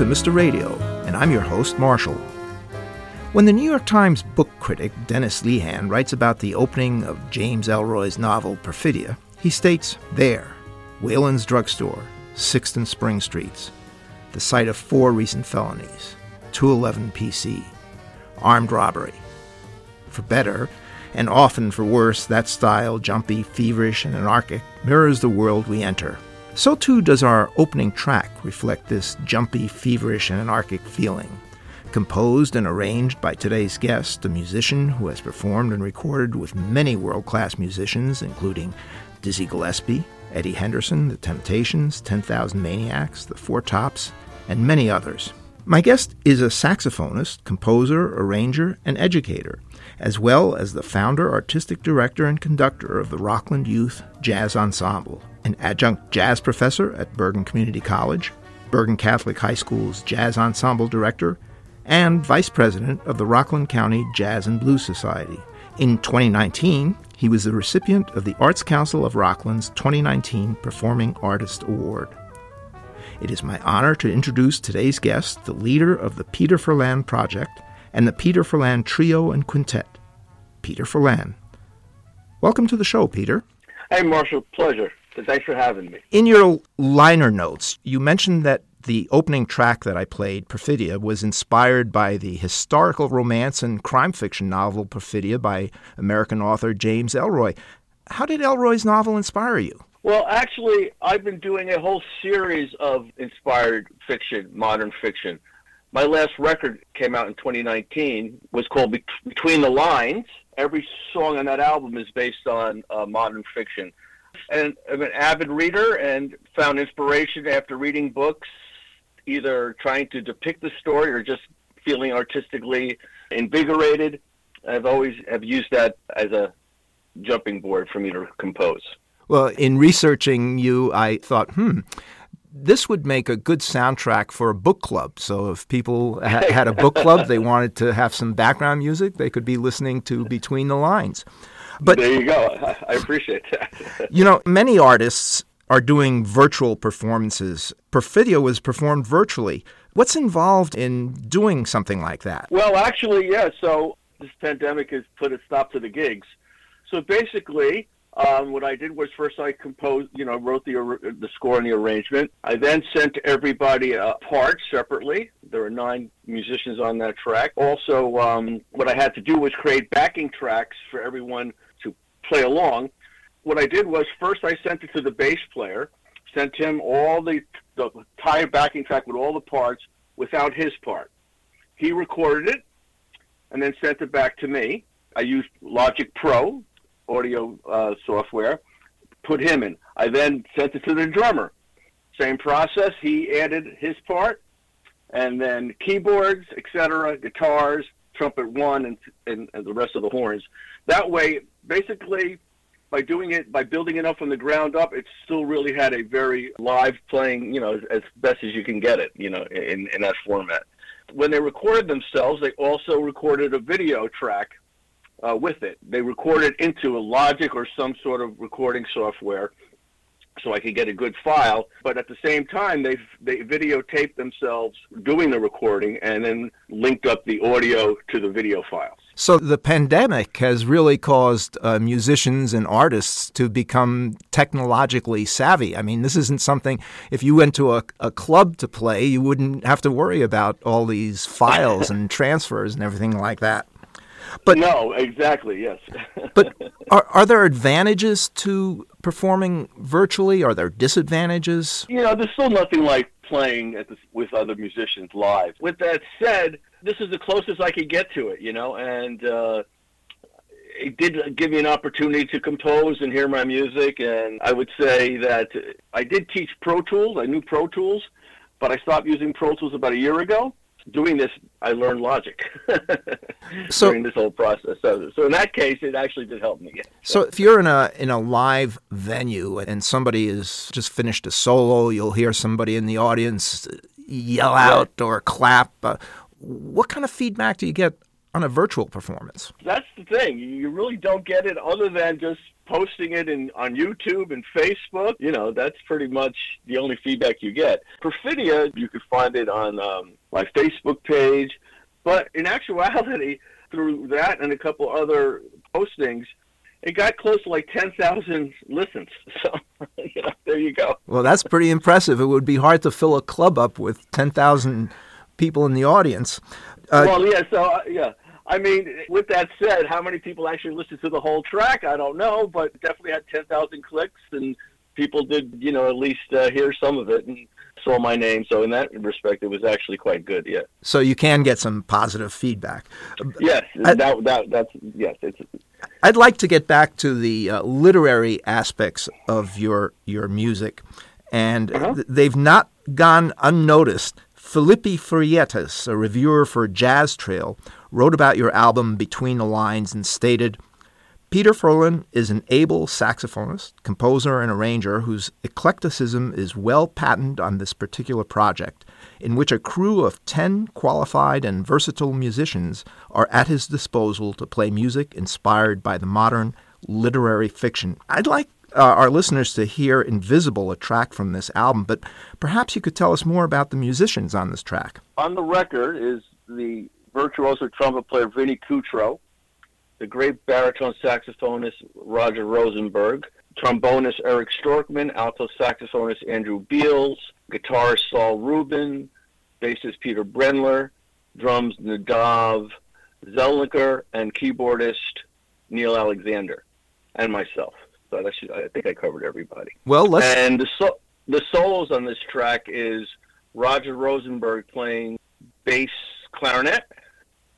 To Mr. Radio, and I'm your host, Marshall. When the New York Times book critic Dennis Lehane writes about the opening of James Ellroy's novel Perfidia, he states there, Whalen's Drugstore, 6th and Spring Streets, the site of four recent felonies, 211 PC, armed robbery. For better, and often for worse, that style, jumpy, feverish, and anarchic, mirrors the world we enter. So too does our opening track reflect this jumpy, feverish, and anarchic feeling. Composed and arranged by today's guest, a musician who has performed and recorded with many world class musicians, including Dizzy Gillespie, Eddie Henderson, The Temptations, 10,000 Maniacs, The Four Tops, and many others. My guest is a saxophonist, composer, arranger, and educator, as well as the founder, artistic director, and conductor of the Rockland Youth Jazz Ensemble, an adjunct jazz professor at Bergen Community College, Bergen Catholic High School's Jazz Ensemble director, and vice president of the Rockland County Jazz and Blues Society. In 2019, he was the recipient of the Arts Council of Rockland's 2019 Performing Artist Award. It is my honor to introduce today's guest, the leader of the Peter Furlan Project and the Peter Furlan Trio and Quintet, Peter Furlan. Welcome to the show, Peter. Hey, Marshall. Pleasure. Thanks for having me. In your liner notes, you mentioned that the opening track that I played, Perfidia, was inspired by the historical romance and crime fiction novel Perfidia by American author James Ellroy. How did Ellroy's novel inspire you? Well, actually, I've been doing a whole series of inspired fiction, modern fiction. My last record came out in 2019, was called Between the Lines. Every song on that album is based on uh, modern fiction. And I'm an avid reader and found inspiration after reading books, either trying to depict the story or just feeling artistically invigorated. I've always have used that as a jumping board for me to compose. Well, in researching you, I thought, hmm, this would make a good soundtrack for a book club. So if people ha- had a book club, they wanted to have some background music, they could be listening to Between the Lines. But there you go. I appreciate that. you know, many artists are doing virtual performances. Perfidia was performed virtually. What's involved in doing something like that? Well, actually, yeah. So this pandemic has put a stop to the gigs. So basically, um, what I did was first I composed, you know, wrote the the score and the arrangement. I then sent everybody a part separately. There were nine musicians on that track. Also, um, what I had to do was create backing tracks for everyone to play along. What I did was first I sent it to the bass player, sent him all the the entire backing track with all the parts without his part. He recorded it and then sent it back to me. I used Logic Pro, audio uh, software, put him in. I then sent it to the drummer. Same process. He added his part, and then keyboards, etc., guitars, trumpet one, and, and, and the rest of the horns. That way, basically, by doing it, by building it up from the ground up, it still really had a very live playing, you know, as, as best as you can get it, you know, in, in that format. When they recorded themselves, they also recorded a video track uh, with it. They record it into a Logic or some sort of recording software so I could get a good file. But at the same time, they they videotaped themselves doing the recording and then linked up the audio to the video files. So the pandemic has really caused uh, musicians and artists to become technologically savvy. I mean, this isn't something. If you went to a, a club to play, you wouldn't have to worry about all these files and transfers and everything like that. But no, exactly, yes. but are are there advantages to performing virtually? Are there disadvantages? You know, there's still nothing like playing the, with other musicians live. With that said, this is the closest I could get to it, you know, and uh, it did give me an opportunity to compose and hear my music. And I would say that I did teach Pro Tools. I knew Pro Tools, but I stopped using Pro Tools about a year ago doing this, I learned logic so, during this whole process. So, so in that case, it actually did help me. So. so, if you're in a in a live venue and somebody has just finished a solo, you'll hear somebody in the audience yell out right. or clap. Uh, what kind of feedback do you get on a virtual performance? That's the thing. You really don't get it other than just posting it in on YouTube and Facebook. You know, that's pretty much the only feedback you get. Perfidia, you can find it on um, my Facebook page, but in actuality, through that and a couple other postings, it got close to like 10,000 listens. So, you know, there you go. Well, that's pretty impressive. It would be hard to fill a club up with 10,000 people in the audience. Uh, well, yeah, so, uh, yeah. I mean, with that said, how many people actually listened to the whole track? I don't know, but definitely had 10,000 clicks, and people did, you know, at least uh, hear some of it. And saw my name. So in that respect, it was actually quite good. Yeah. So you can get some positive feedback. Yes, I, that, that that's yes. It's. I'd like to get back to the uh, literary aspects of your your music, and uh-huh. th- they've not gone unnoticed. Filipe Freitas, a reviewer for Jazz Trail, wrote about your album Between the Lines and stated. Peter Furlan is an able saxophonist, composer, and arranger whose eclecticism is well patented on this particular project, in which a crew of 10 qualified and versatile musicians are at his disposal to play music inspired by the modern literary fiction. I'd like uh, our listeners to hear Invisible, a track from this album, but perhaps you could tell us more about the musicians on this track. On the record is the virtuoso trumpet player Vinnie Cutro the great baritone saxophonist Roger Rosenberg, trombonist Eric Storkman, alto saxophonist Andrew Beals, guitarist Saul Rubin, bassist Peter Brendler, drums Nadav Zelniker, and keyboardist Neil Alexander, and myself. So I, should, I think I covered everybody. Well, let's. And the so, the solos on this track is Roger Rosenberg playing bass clarinet,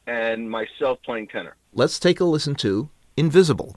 and myself playing tenor let's take a listen to Invisible.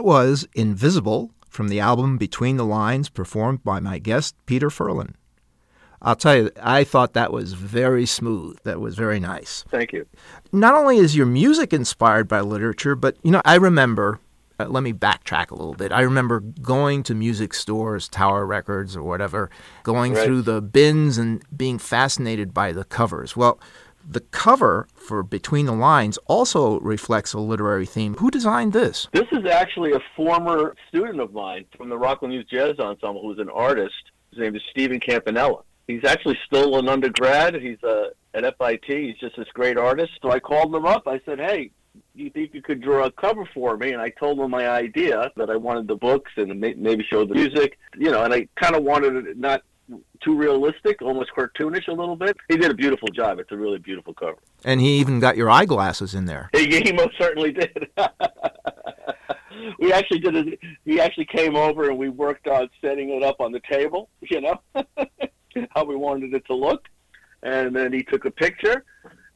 That was Invisible from the album Between the Lines, performed by my guest, Peter Furlan. I'll tell you, I thought that was very smooth. That was very nice. Thank you. Not only is your music inspired by literature, but, you know, I remember, uh, let me backtrack a little bit. I remember going to music stores, Tower Records or whatever, going Right. through the bins and being fascinated by the covers. Well, the cover for Between the Lines also reflects a literary theme. Who designed this? This is actually a former student of mine from the Rockland Youth Jazz Ensemble who's an artist. His name is Stephen Campanella. He's actually still an undergrad. He's uh, at FIT. He's just this great artist. So I called him up. I said, hey, you think you could draw a cover for me? And I told him my idea that I wanted the books and maybe show the music, you know, and I kind of wanted it not too realistic, almost cartoonish a little bit. He did a beautiful job. It's a really beautiful cover. And he even got your eyeglasses in there. He, he most certainly did. we actually did it. He actually came over and we worked on setting it up on the table. You know how we wanted it to look, and then he took a picture,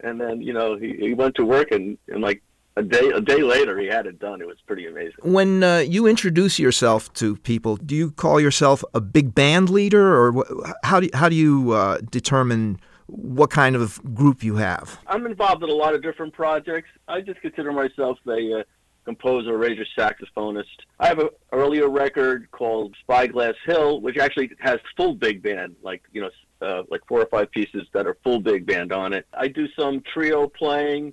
and then you know he, he went to work and, and like a day a day later he had it done. It was pretty amazing. When uh, you introduce yourself to people, do you call yourself a big band leader, or wh- how do you, how do you uh, determine what kind of group you have? I'm involved in a lot of different projects. I just consider myself a uh, composer, arranger, saxophonist. I have an earlier record called Spyglass Hill, which actually has full big band, like you know, uh, like four or five pieces that are full big band on it. I do some trio playing.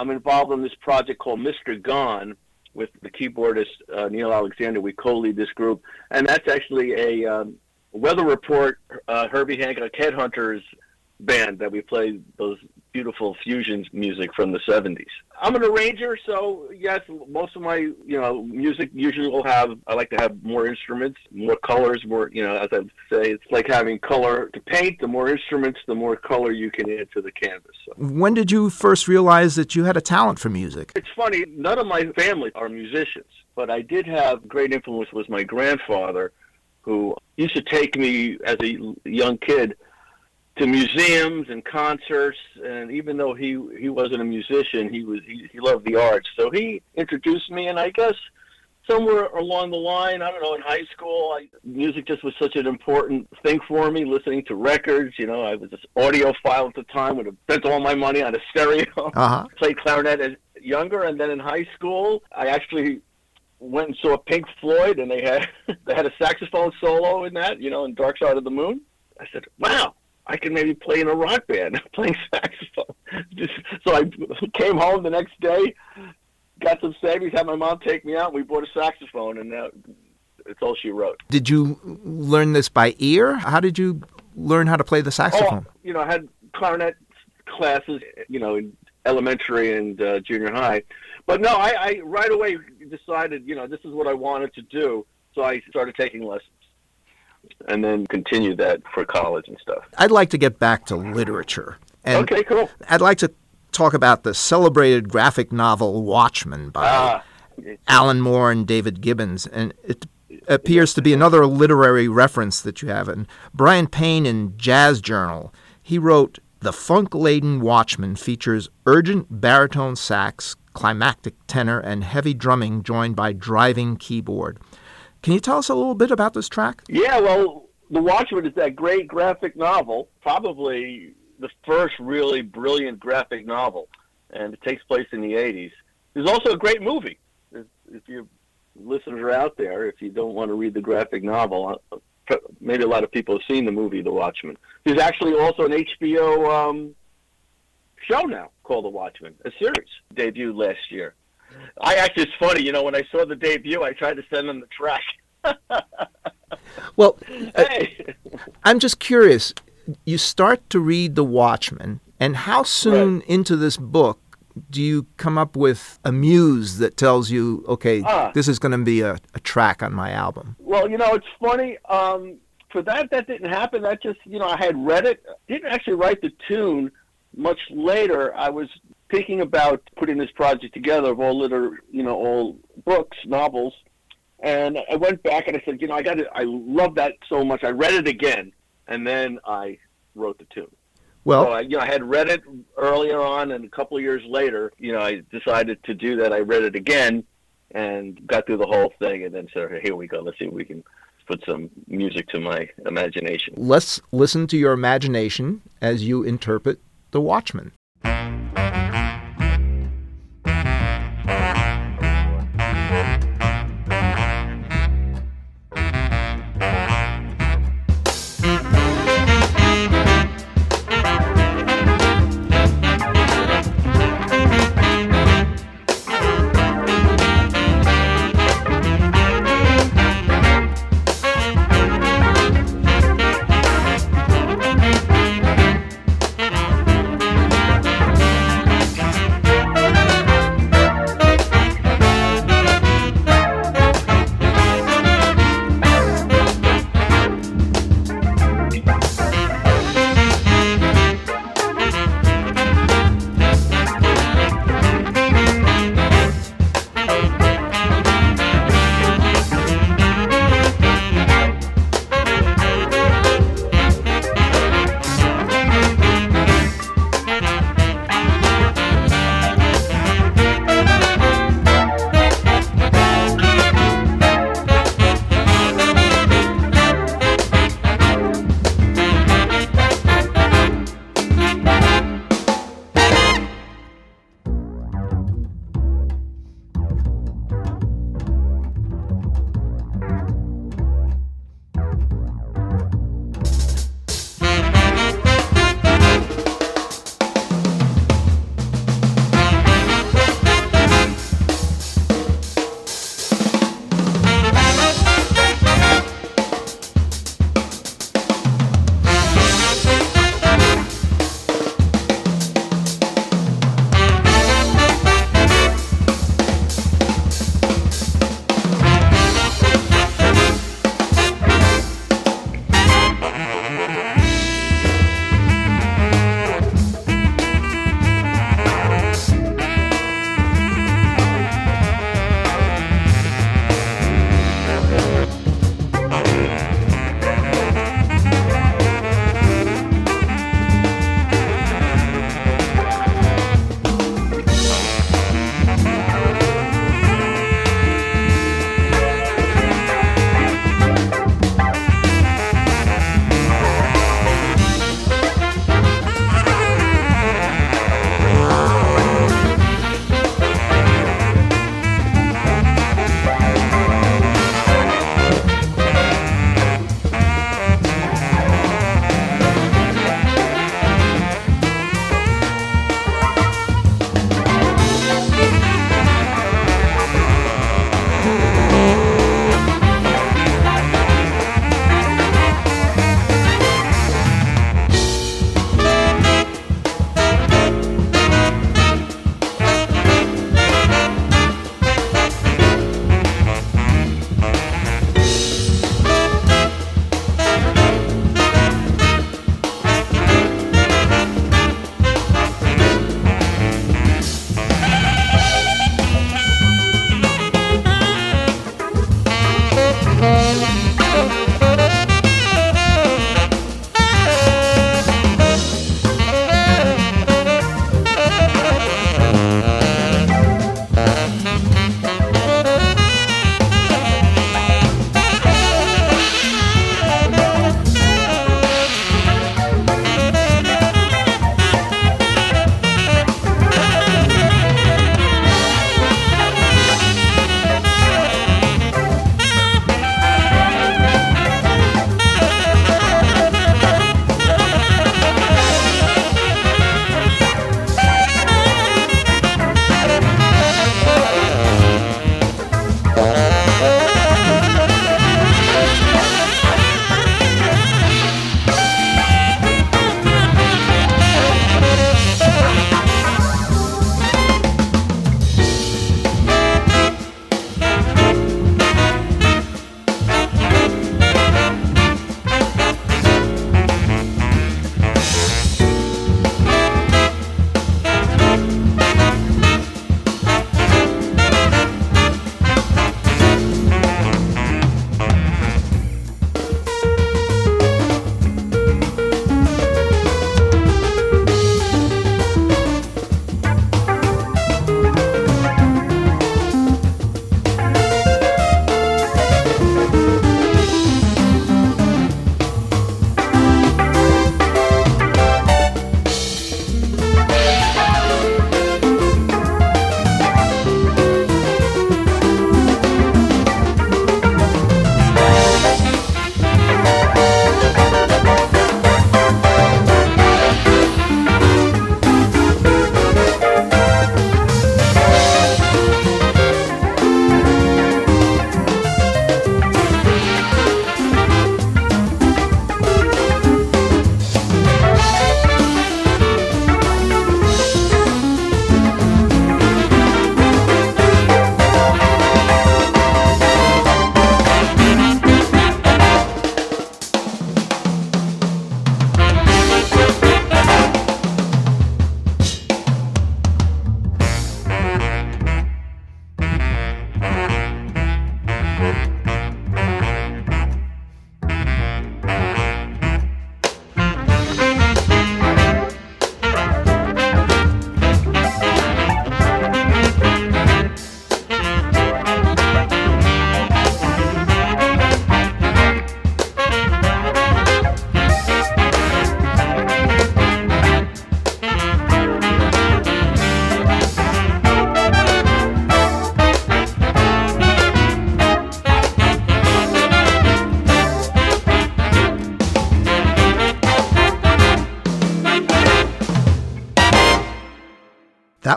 I'm involved in this project called Mr. Gone with the keyboardist uh, Neil Alexander. We co-lead this group, and that's actually a um, weather report. Uh, Herbie Hancock Headhunters band that we play those beautiful fusions music from the 70s. I'm an arranger, so yes, most of my you know music usually will have. I like to have more instruments, more colors, more you know. As I say, it's like having color to paint. The more instruments, the more color you can add to the canvas. So. When did you first realize that you had a talent for music? It's funny. None of my family are musicians, but I did have great influence. Was my grandfather, who used to take me as a young kid to museums and concerts and even though he he wasn't a musician he was he, he loved the arts so he introduced me and i guess somewhere along the line i don't know in high school I, music just was such an important thing for me listening to records you know i was this audiophile at the time would have spent all my money on a stereo Uh-huh. played clarinet as younger and then in high school i actually went and saw pink floyd and they had they had a saxophone solo in that you know in dark side of the moon i said wow I can maybe play in a rock band playing saxophone. Just, so I came home the next day, got some savings, had my mom take me out. And we bought a saxophone, and now it's all she wrote. Did you learn this by ear? How did you learn how to play the saxophone? Oh, you know, I had clarinet classes, you know, in elementary and uh, junior high. But no, I, I right away decided, you know, this is what I wanted to do. So I started taking lessons and then continued that for college and stuff. I'd like to get back to literature. And okay, cool. I'd like to talk about the celebrated graphic novel Watchmen by Ah, Alan Moore and David Gibbons. And it appears to be another literary reference that you have. And Brian Payne in Jazz Journal, he wrote The funk laden Watchmen features urgent baritone sax, climactic tenor, and heavy drumming joined by driving keyboard. Can you tell us a little bit about this track? Yeah, well, The Watchmen is that great graphic novel, probably the first really brilliant graphic novel, and it takes place in the 80s. There's also a great movie. If, your listeners are out there, if you don't want to read the graphic novel, uh, maybe a lot of people have seen the movie The Watchmen. There's actually also an HBO um, show now called The Watchmen, a series, debuted last year. I actually, it's funny, you know, when I saw the debut, I tried to send them the track. Well, uh, hey! I'm just curious. You start to read The Watchmen, and how soon into this book do you come up with a muse that tells you, okay, Ah. this is going to be a, a track on my album? Well, you know, it's funny. Um, for that, that didn't happen. That just, you know, I had read it. Didn't actually write the tune. Much later, I was thinking about putting this project together of all liter, you know, all books, novels, and I went back and I said, you know, I got it. I love that so much. I read it again, and then I wrote the tune. Well, So I, you know, I had read it earlier on, and a couple of years later, you know, I decided to do that. I read it again, and got through the whole thing, and then said, "Here we go. Let's see if we can put some music to my imagination." Let's listen to your imagination as you interpret The Watchmen.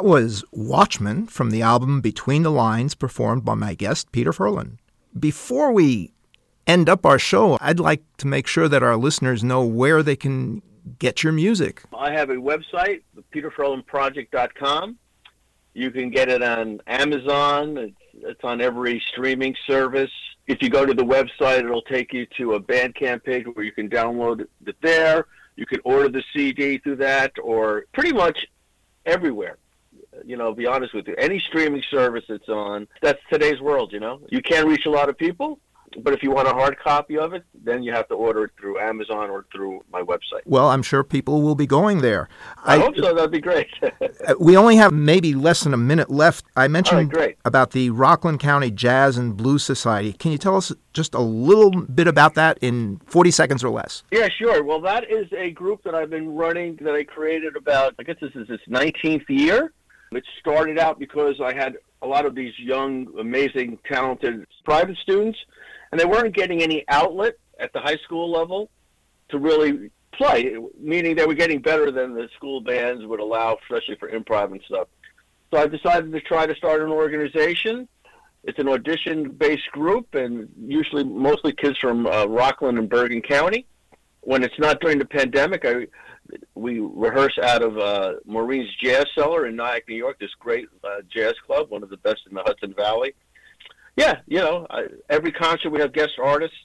That was Watchmen from the album Between the Lines, performed by my guest, Peter Furlan. Before we end up our show, I'd like to make sure that our listeners know where they can get your music. I have a website, peterfurlanproject.com. You can get it on Amazon. It's on every streaming service. If you go to the website, it'll take you to a Bandcamp page where you can download it there. You can order the CD through that, or pretty much everywhere. You know, be honest with you, any streaming service it's on, that's today's world. You know, you can reach a lot of people, but if you want a hard copy of it, then you have to order it through Amazon or through my website. Well, I'm sure people will be going there. I, I hope so. That'd be great. Uh, we only have maybe less than a minute left. I mentioned right, about the Rockland County Jazz and Blues Society. Can you tell us just a little bit about that in 40 seconds or less? Yeah, sure. Well, that is a group that I've been running that I created about, I guess this is its 19th year. It started out because I had a lot of these young, amazing, talented private students and they weren't getting any outlet at the high school level to really play, meaning they were getting better than the school bands would allow, especially for improv and stuff. So I decided to try to start an organization. It's an audition-based group, and usually mostly kids from uh, Rockland and Bergen County. When it's not during the pandemic, I we rehearse out of uh, Maureen's Jazz Cellar in Nyack, New York. This great uh, jazz club, one of the best in the Hudson Valley. Yeah, you know, I, every concert we have guest artists.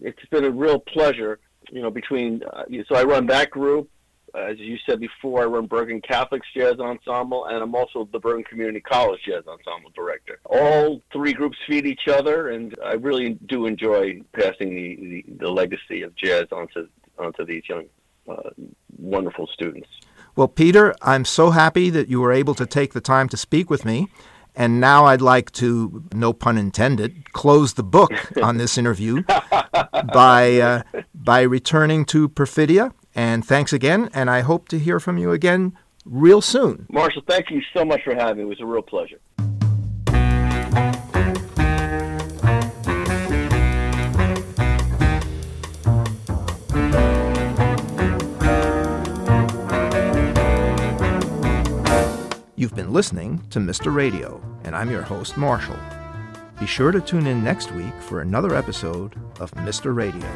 It's been a real pleasure, you know, between. Uh, so I run that group. As you said before, I run Bergen Catholics Jazz Ensemble, and I'm also the Bergen Community College Jazz Ensemble director. All three groups feed each other, and I really do enjoy passing the, the, the legacy of jazz onto onto these young, uh, wonderful students. Well, Peter, I'm so happy that you were able to take the time to speak with me. And now I'd like to, no pun intended, close the book on this interview by, uh, by returning to Perfidia. And thanks again, and I hope to hear from you again real soon. Marshall, thank you so much for having me. It was a real pleasure. Listening to Mr. Radio, and I'm your host, Marshall. Be sure to tune in next week for another episode of Mr. Radio.